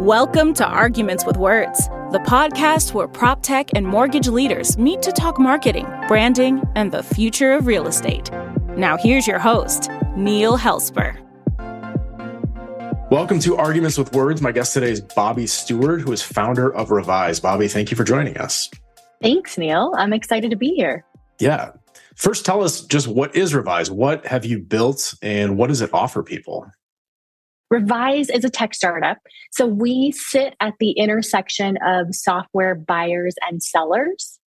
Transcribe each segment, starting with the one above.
Welcome to Arguments with Words, the podcast where prop tech and mortgage leaders meet to talk marketing, branding, and the future of real estate. Now, here's your host, Neil Helsper. Welcome to Arguments with Words. My guest today is Bobbi Steward, who is founder of Revyse. Bobbi, thank you for joining us. Thanks, Neil. I'm excited to be here. Yeah. First, tell us just what is Revyse? What have you built and what does it offer people? Revyse is a tech startup. So we sit at the intersection of software buyers and sellers.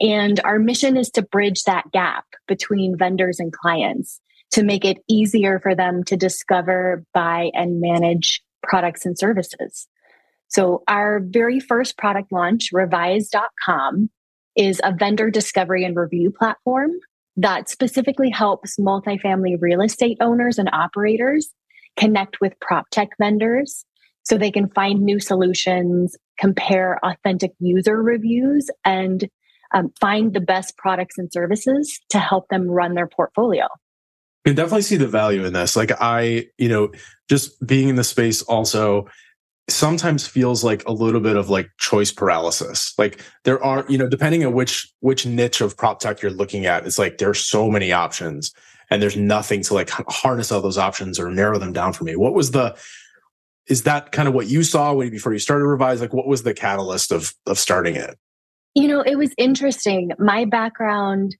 And our mission is to bridge that gap between vendors and clients to make it easier for them to discover, buy, and manage products and services. So our very first product launch, revyse.com, is a vendor discovery and review platform that specifically helps multifamily real estate owners and operators connect with prop tech vendors so they can find new solutions, compare authentic user reviews, and um, find the best products and services to help them run their portfolio. I can definitely see the value in this. Like I, you know, just being in the space also sometimes feels like a little bit of like choice paralysis. Like there are, you know, depending on which which niche of prop tech you're looking at, it's like there are so many options and there's nothing to like harness all those options or narrow them down for me. What was the is that kind of what you saw when before you started Revyse like what was the catalyst of of starting it you know it was interesting my background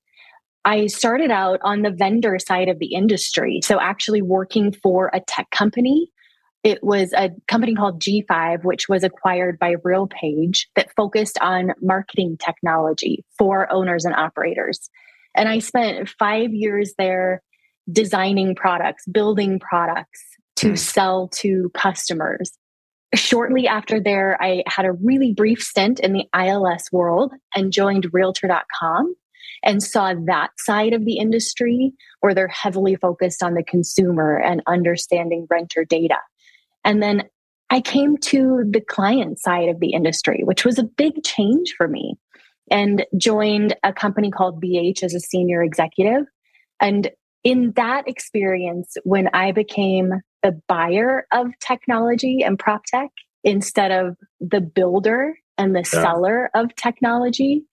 i started out on the vendor side of the industry so actually working for a tech company it was a company called G5, which was acquired by RealPage that focused on marketing technology for owners and operators. And I spent five years there designing products, building products to mm. sell to customers. Shortly after there, I had a really brief stint in the ILS world and joined Realtor.com and saw that side of the industry where they're heavily focused on the consumer and understanding renter data. And then I came to the client side of the industry, which was a big change for me, and joined a company called BH as a senior executive. And in that experience, when I became the buyer of technology and prop tech instead of the builder and the yeah. seller of technology,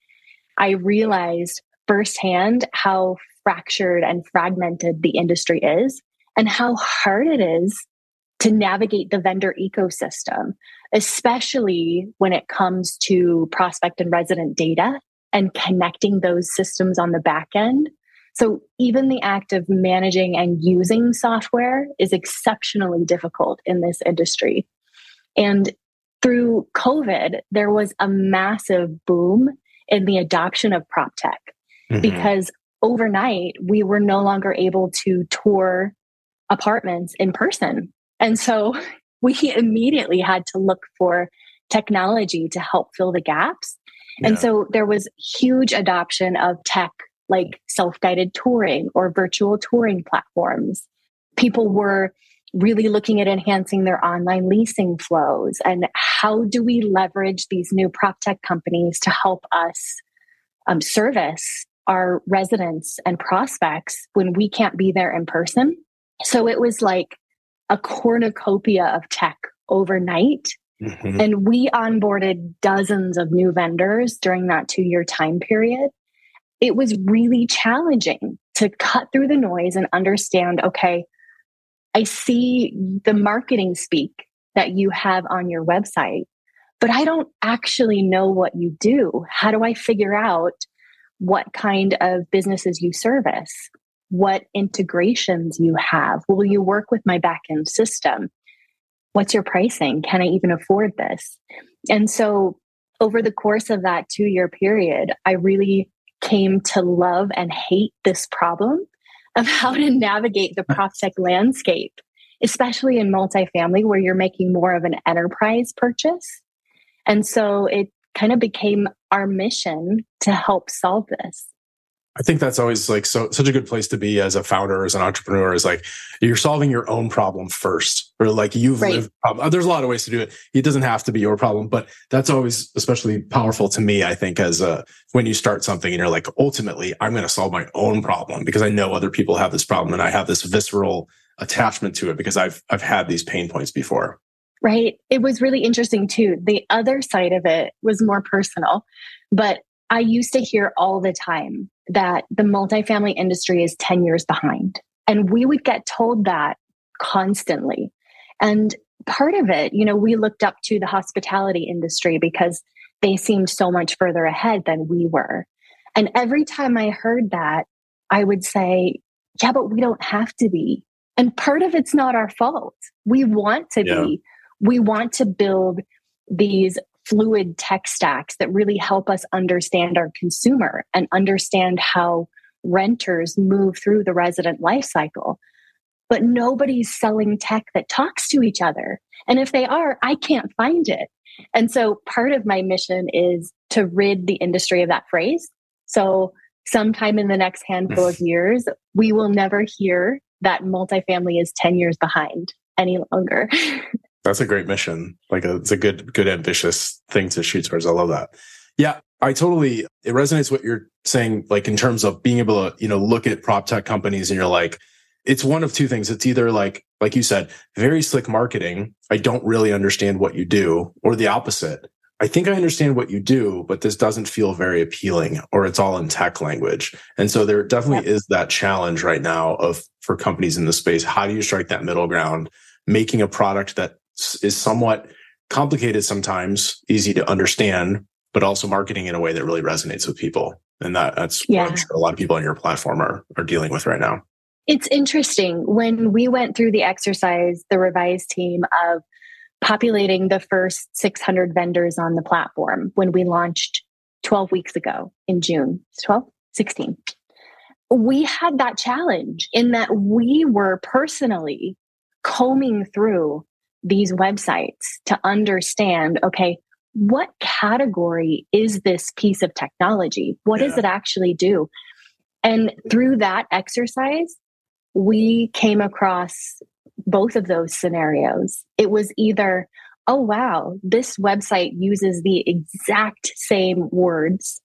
I realized firsthand how fractured and fragmented the industry is and how hard it is to navigate the vendor ecosystem, especially when it comes to prospect and resident data and connecting those systems on the back end. So even the act of managing and using software is exceptionally difficult in this industry. And through COVID, there was a massive boom in the adoption of prop tech mm-hmm. because overnight we were no longer able to tour apartments in person and so we immediately had to look for technology to help fill the gaps. Yeah. And so there was huge adoption of tech like self guided touring or virtual touring platforms. People were really looking at enhancing their online leasing flows and how do we leverage these new prop tech companies to help us um, service our residents and prospects when we can't be there in person. So it was like a cornucopia of tech overnight. Mm-hmm. And we onboarded dozens of new vendors during that two year time period. It was really challenging to cut through the noise and understand okay, I see the marketing speak that you have on your website, but I don't actually know what you do. How do I figure out what kind of businesses you service? What integrations you have. Will you work with my backend system? What's your pricing? Can I even afford this? And so, over the course of that two year period, I really came to love and hate this problem of how to navigate the PropTech landscape, especially in multifamily where you're making more of an enterprise purchase. And so it kind of became our mission to help solve this. I think that's always like so such a good place to be as a founder, as an entrepreneur, is like you're solving your own problem first, or like you've right. lived. Um, there's a lot of ways to do it. It doesn't have to be your problem, but that's always especially powerful to me. I think as a when you start something and you're like, ultimately, I'm going to solve my own problem because I know other people have this problem and I have this visceral attachment to it because I've I've had these pain points before. right? It was really interesting too. The other side of it was more personal, but I used to hear all the time that the multifamily industry is 10 years behind. And we would get told that constantly. And part of it, you know, we looked up to the hospitality industry because they seemed so much further ahead than we were. And every time I heard that, I would say, yeah, but we don't have to be. And part of it's not our fault. We want to yeah. be. We want to build these fluid tech stacks that really help us understand our consumer and understand how renters move through the resident life cycle. But nobody's selling tech that talks to each other. And if they are, I can't find it. And so part of my mission is to rid the industry of that phrase. So sometime in the next handful of years, we will never hear that multifamily is 10 years behind any longer. That's a great mission. Like a, it's a good, good, ambitious thing to shoot towards. I love that. Yeah, I totally, it resonates what you're saying, like in terms of being able to, you know, look at prop tech companies and you're like, it's one of two things. It's either like, like you said, very slick marketing. I don't really understand what you do or the opposite. I think I understand what you do, but this doesn't feel very appealing or it's all in tech language. And so there definitely yeah. is that challenge right now of for companies in the space. How do you strike that middle ground, making a product that is somewhat complicated sometimes, easy to understand, but also marketing in a way that really resonates with people. And that that's yeah. what I'm sure a lot of people on your platform are are dealing with right now. It's interesting when we went through the exercise, the revised team of populating the first 600 vendors on the platform when we launched 12 weeks ago in June, 12, 16. We had that challenge in that we were personally combing through these websites to understand okay, what category is this piece of technology? What yeah. does it actually do? And through that exercise, we came across both of those scenarios. It was either, oh, wow, this website uses the exact same words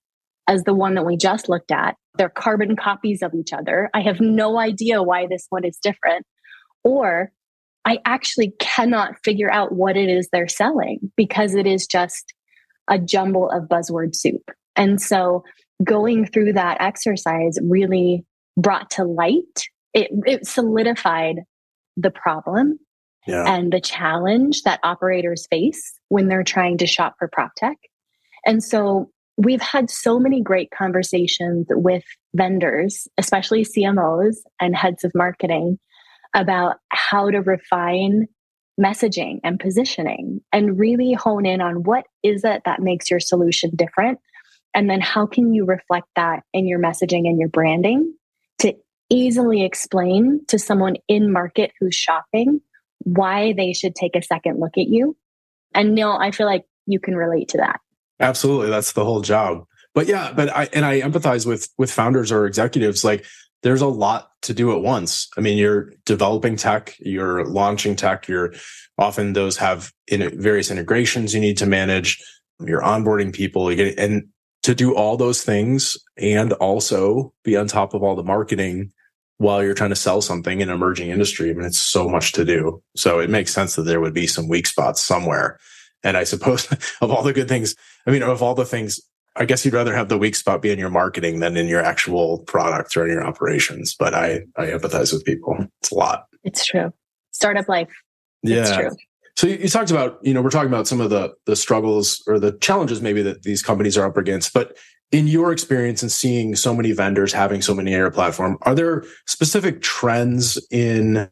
as the one that we just looked at. They're carbon copies of each other. I have no idea why this one is different. Or I actually cannot figure out what it is they're selling because it is just a jumble of buzzword soup. And so going through that exercise really brought to light, it, it solidified the problem yeah. and the challenge that operators face when they're trying to shop for prop tech. And so we've had so many great conversations with vendors, especially CMOs and heads of marketing about how to refine messaging and positioning and really hone in on what is it that makes your solution different. And then how can you reflect that in your messaging and your branding to easily explain to someone in market who's shopping why they should take a second look at you? And neil i feel like you can relate to that. Absolutely. That's the whole job. But yeah but i and i empathize with with founders or executives. Like there's a lot to do at once. I mean, you're developing tech, you're launching tech, you're often those have in various integrations you need to manage. You're onboarding people, you get, and to do all those things and also be on top of all the marketing while you're trying to sell something in an emerging industry. I mean, it's so much to do. So it makes sense that there would be some weak spots somewhere. And I suppose of all the good things, I mean, of all the things I guess you'd rather have the weak spot be in your marketing than in your actual product or in your operations. But I, I empathize with people. It's a lot. It's true. Startup life. Yeah. It's true. So you, you talked about, you know, we're talking about some of the the struggles or the challenges maybe that these companies are up against. But in your experience and seeing so many vendors having so many air platform, are there specific trends in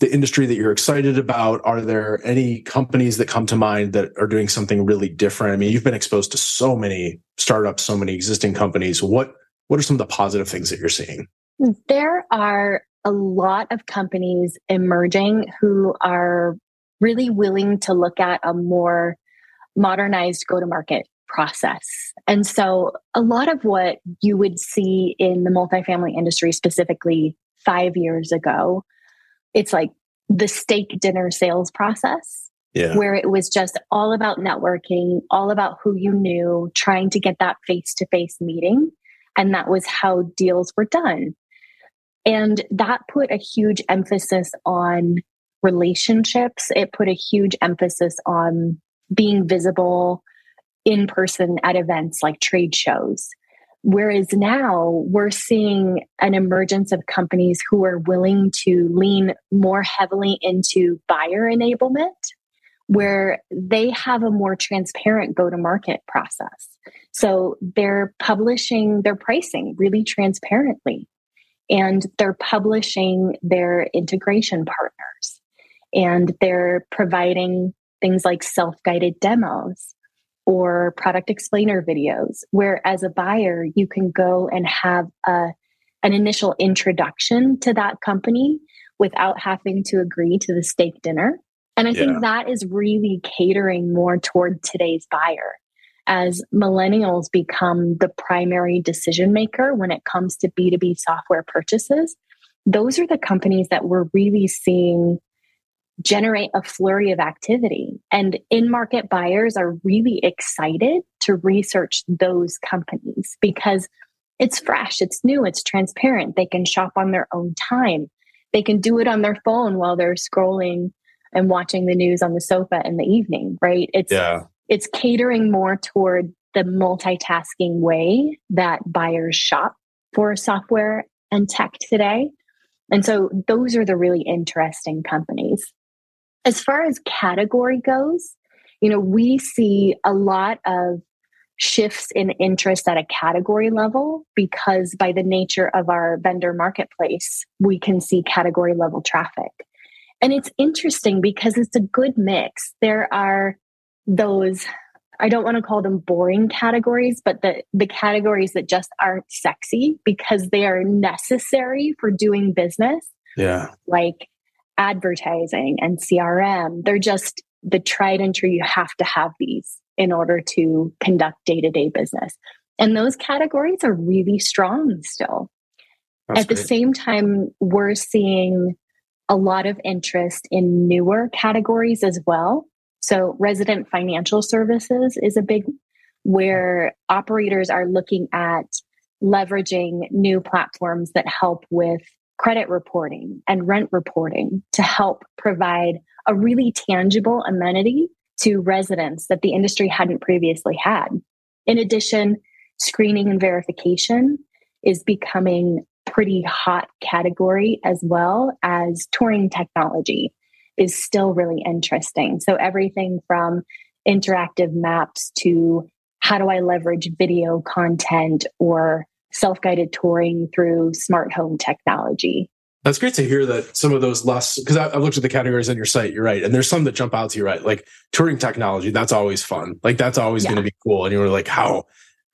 the industry that you're excited about? Are there any companies that come to mind that are doing something really different? I mean, you've been exposed to so many startups, so many existing companies. What what are some of the positive things that you're seeing? There are a lot of companies emerging who are really willing to look at a more modernized go to market process. And so a lot of what you would see in the multifamily industry specifically 5 years ago it's like the steak dinner sales process yeah. where it was just all about networking, all about who you knew, trying to get that face to face meeting. And that was how deals were done. And that put a huge emphasis on relationships. It put a huge emphasis on being visible in person at events like trade shows. Whereas now we're seeing an emergence of companies who are willing to lean more heavily into buyer enablement, where they have a more transparent go to market process. So they're publishing their pricing really transparently, and they're publishing their integration partners, and they're providing things like self guided demos or product explainer videos, where as a buyer, you can go and have a, an initial introduction to that company without having to agree to the steak dinner. And I yeah. think that is really catering more toward today's buyer as millennials become the primary decision maker when it comes to B2B software purchases. Those are the companies that we're really seeing generate a flurry of activity. And in market buyers are really excited to research those companies because it's fresh, it's new, it's transparent. They can shop on their own time. They can do it on their phone while they're scrolling and watching the news on the sofa in the evening, right? It's yeah. it's catering more toward the multitasking way that buyers shop for software and tech today. And so those are the really interesting companies. As far as category goes, you know, we see a lot of shifts in interest at a category level because by the nature of our vendor marketplace, we can see category level traffic. And it's interesting because it's a good mix. There are those I don't want to call them boring categories, but the, the categories that just aren't sexy because they are necessary for doing business. Yeah. Like advertising and CRM. They're just the tried and true. You have to have these in order to conduct day to day business. And those categories are really strong still. That's At great. the same time, we're seeing a lot of interest in newer categories as well. So, resident financial services is a big where operators are looking at leveraging new platforms that help with credit reporting and rent reporting to help provide a really tangible amenity to residents that the industry hadn't previously had. In addition, screening and verification is becoming pretty hot category as well as touring technology is still really interesting. So everything from interactive maps to how do I leverage video content or self guided touring through smart home technology. That's great to hear that some of those less, because I've looked at the categories on your site, you're right. And there's some that jump out to you, right? Like touring technology, that's always fun. Like that's always yeah. going to be cool. And you're like, how,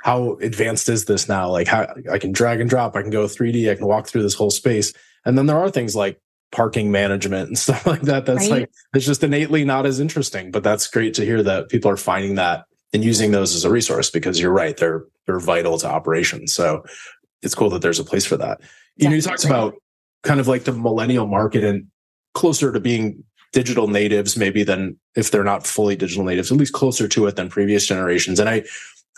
how advanced is this now? Like how I can drag and drop, I can go 3D, I can walk through this whole space. And then there are things like parking management and stuff like that. That's right? like, it's just innately not as interesting, but that's great to hear that people are finding that and using those as a resource because you're right. They're, they're vital to operations. So it's cool that there's a place for that. You know, you talked about kind of like the millennial market and closer to being digital natives, maybe than if they're not fully digital natives, at least closer to it than previous generations. And I,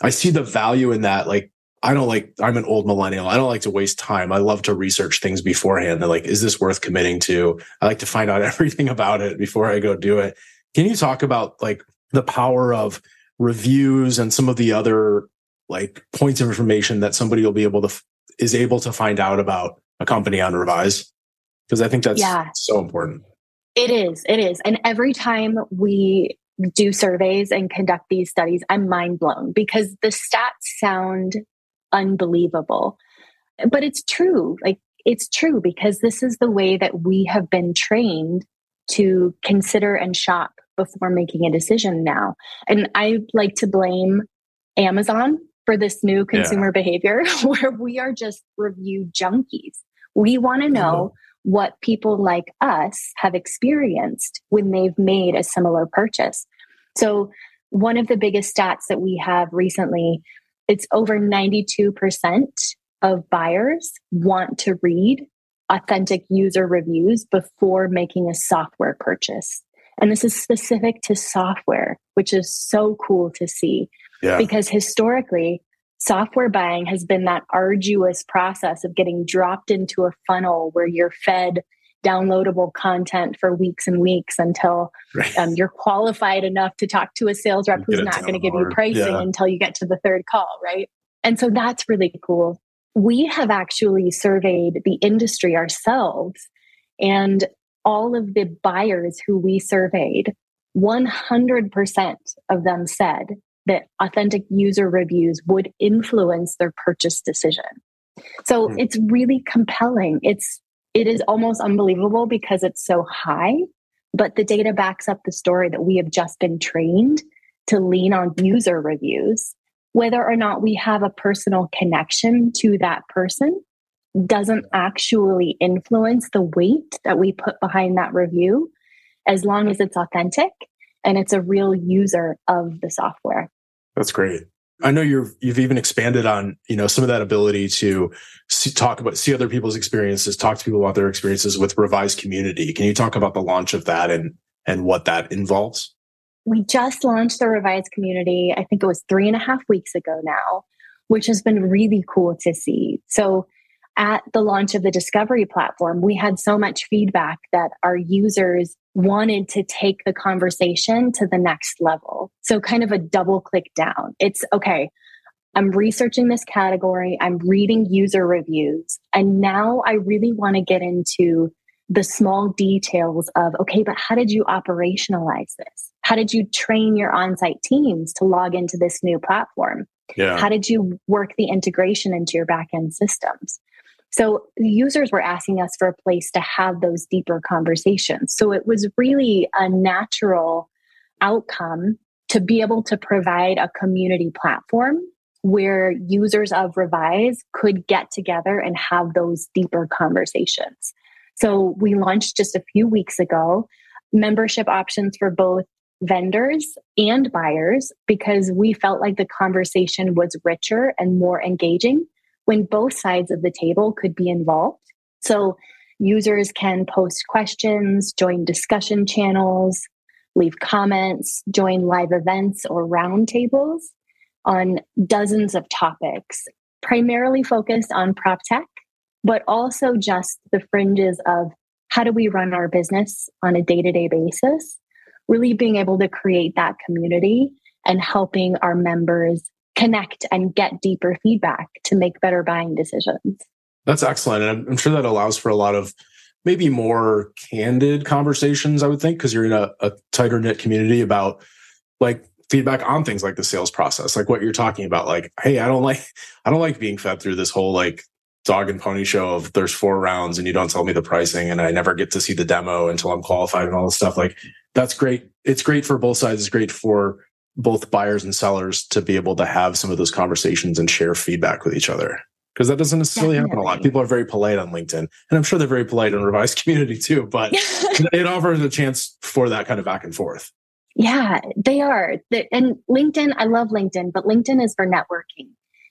I see the value in that. Like, I don't like, I'm an old millennial. I don't like to waste time. I love to research things beforehand. And like, is this worth committing to? I like to find out everything about it before I go do it. Can you talk about like the power of reviews and some of the other like points of information that somebody will be able to is able to find out about a company on Revyse? Because I think that's yeah. so important. It is. It is. And every time we do surveys and conduct these studies, I'm mind blown because the stats sound unbelievable. But it's true. Like, it's true because this is the way that we have been trained to consider and shop before making a decision now. And I like to blame Amazon for this new consumer yeah. behavior where we are just review junkies. We want to know mm-hmm. what people like us have experienced when they've made a similar purchase. So, one of the biggest stats that we have recently, it's over 92% of buyers want to read authentic user reviews before making a software purchase. And this is specific to software, which is so cool to see. Yeah. Because historically, software buying has been that arduous process of getting dropped into a funnel where you're fed downloadable content for weeks and weeks until right. um, you're qualified enough to talk to a sales rep who's not going to give you pricing yeah. until you get to the third call, right? And so that's really cool. We have actually surveyed the industry ourselves, and all of the buyers who we surveyed, 100% of them said that authentic user reviews would influence their purchase decision. So mm-hmm. it's really compelling. It's it is almost unbelievable because it's so high, but the data backs up the story that we have just been trained to lean on user reviews. Whether or not we have a personal connection to that person doesn't actually influence the weight that we put behind that review as long as it's authentic and it's a real user of the software. That's great. I know you've you've even expanded on you know some of that ability to see, talk about see other people's experiences, talk to people about their experiences with Revyse Community. Can you talk about the launch of that and and what that involves? We just launched the Revyse Community. I think it was three and a half weeks ago now, which has been really cool to see. So at the launch of the Discovery platform, we had so much feedback that our users wanted to take the conversation to the next level. So, kind of a double click down. It's okay, I'm researching this category, I'm reading user reviews, and now I really want to get into the small details of okay, but how did you operationalize this? How did you train your on site teams to log into this new platform? Yeah. How did you work the integration into your backend systems? So users were asking us for a place to have those deeper conversations. So it was really a natural outcome to be able to provide a community platform where users of Revyse could get together and have those deeper conversations. So we launched just a few weeks ago membership options for both vendors and buyers because we felt like the conversation was richer and more engaging when both sides of the table could be involved. So users can post questions, join discussion channels, leave comments, join live events or roundtables on dozens of topics, primarily focused on prop tech, but also just the fringes of how do we run our business on a day to day basis, really being able to create that community and helping our members connect and get deeper feedback to make better buying decisions. That's excellent. And I'm, sure that allows for a lot of maybe more candid conversations, I would think, because you're in a, a tighter knit community about like feedback on things like the sales process, like what you're talking about. Like, hey, I don't like, I don't like being fed through this whole like dog and pony show of there's four rounds and you don't tell me the pricing and I never get to see the demo until I'm qualified and all this stuff. Like that's great. It's great for both sides. It's great for both buyers and sellers to be able to have some of those conversations and share feedback with each other because that doesn't necessarily Definitely. happen a lot. People are very polite on LinkedIn, and I'm sure they're very polite in Revised community too. But it offers a chance for that kind of back and forth. Yeah, they are. And LinkedIn, I love LinkedIn, but LinkedIn is for networking.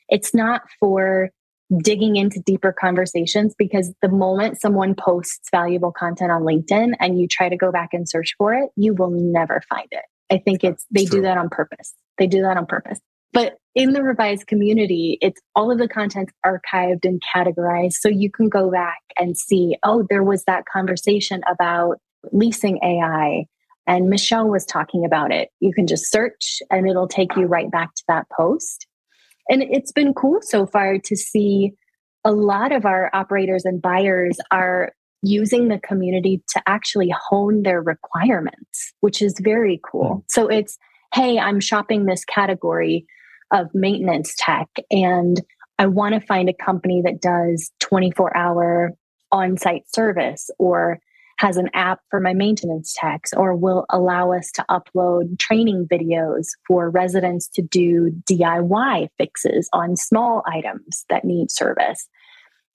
It's not for digging into deeper conversations because the moment someone posts valuable content on LinkedIn and you try to go back and search for it, you will never find it. I think it's they do that on purpose. They do that on purpose. But in the revised community, it's all of the content archived and categorized. So you can go back and see, oh, there was that conversation about leasing AI. And Michelle was talking about it. You can just search and it'll take you right back to that post. And it's been cool so far to see a lot of our operators and buyers are using the community to actually hone their requirements, which is very cool. Mm. So it's, hey, I'm shopping this category of maintenance tech and I want to find a company that does 24 hour on site service or has an app for my maintenance techs or will allow us to upload training videos for residents to do DIY fixes on small items that need service.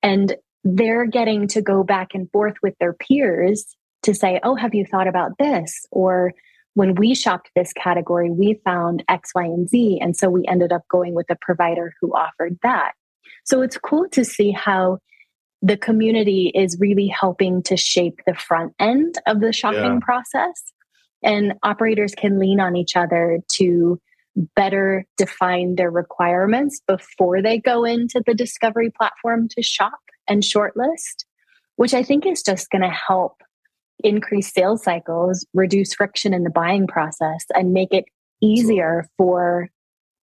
And they're getting to go back and forth with their peers to say, Oh, have you thought about this? Or when we shopped this category, we found X, Y, and Z. And so we ended up going with a provider who offered that. So it's cool to see how the community is really helping to shape the front end of the shopping yeah. process. And operators can lean on each other to better define their requirements before they go into the discovery platform to shop and shortlist. which I think is just going to help increase sales cycles, reduce friction in the buying process, and make it easier for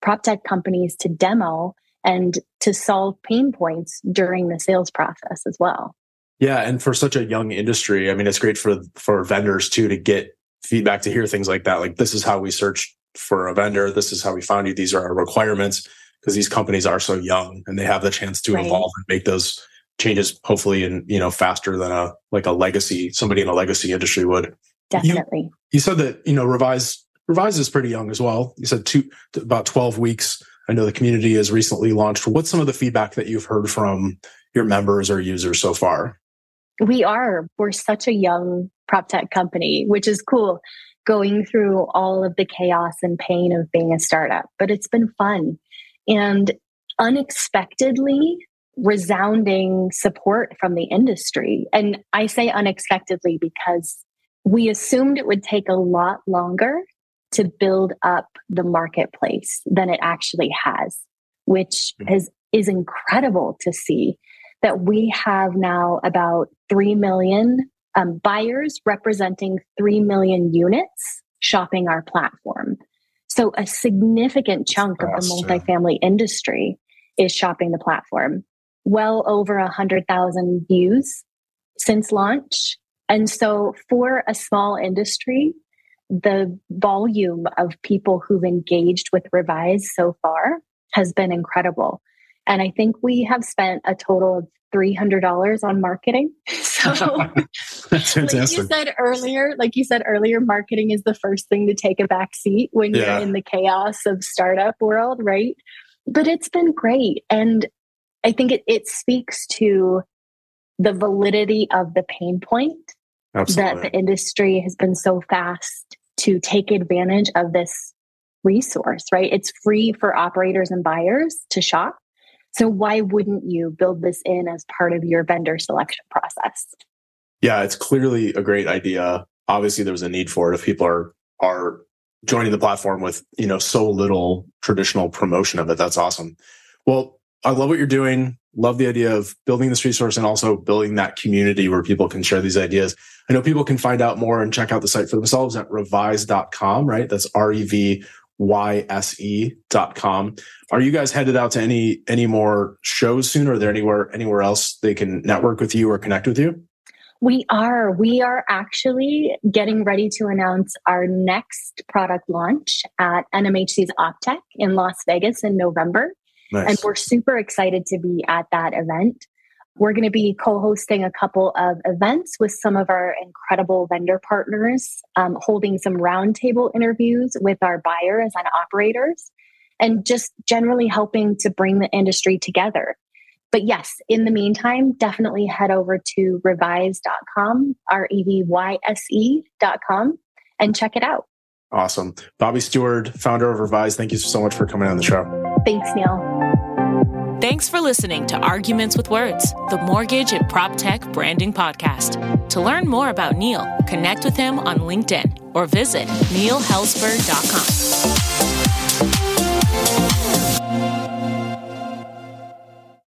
prop tech companies to demo and to solve pain points during the sales process as well. Yeah, and for such a young industry, I mean, it's great for for vendors too to get feedback to hear things like that. Like, this is how we search for a vendor. This is how we found you. These are our requirements because these companies are so young and they have the chance to right. evolve and make those changes hopefully in you know faster than a like a legacy somebody in a legacy industry would. Definitely. you, you said that you know Revyse Revyse is pretty young as well. You said two about 12 weeks. I know the community has recently launched. What's some of the feedback that you've heard from your members or users so far? We are we're such a young prop tech company which is cool going through all of the chaos and pain of being a startup but it's been fun. And unexpectedly resounding support from the industry. And I say unexpectedly because we assumed it would take a lot longer to build up the marketplace than it actually has, which hmm. is, is incredible to see that we have now about 3 million um, buyers representing 3 million units shopping our platform. So a significant chunk of the multifamily industry is shopping the platform well over a hundred thousand views since launch. And so for a small industry, the volume of people who've engaged with Revyse so far has been incredible. And I think we have spent a total of $300 on marketing. So That's fantastic. like you said earlier, like you said earlier, marketing is the first thing to take a back seat when yeah. you're in the chaos of startup world, right? But it's been great. And I think it, it speaks to the validity of the pain point Absolutely. that the industry has been so fast to take advantage of this resource, right? It's free for operators and buyers to shop. So why wouldn't you build this in as part of your vendor selection process? Yeah, it's clearly a great idea. Obviously there's a need for it if people are are joining the platform with, you know, so little traditional promotion of it. That's awesome. Well, I love what you're doing. Love the idea of building this resource and also building that community where people can share these ideas. I know people can find out more and check out the site for themselves at revyse.com, right? That's R E V Y S E dot com. Are you guys headed out to any any more shows soon? Are there anywhere anywhere else they can network with you or connect with you? We are. We are actually getting ready to announce our next product launch at NMHC's OPTECH in Las Vegas in November. Nice. And we're super excited to be at that event. We're going to be co hosting a couple of events with some of our incredible vendor partners, um, holding some roundtable interviews with our buyers and operators, and just generally helping to bring the industry together. But yes, in the meantime, definitely head over to revyse.com, R E V Y S E.com, and check it out. Awesome. Bobbi Steward, founder of Revyse, thank you so much for coming on the show. Thanks, Neil. Thanks for listening to Arguments with Words, the mortgage and prop tech branding podcast. To learn more about Neil, connect with him on LinkedIn or visit neilhelsper.com.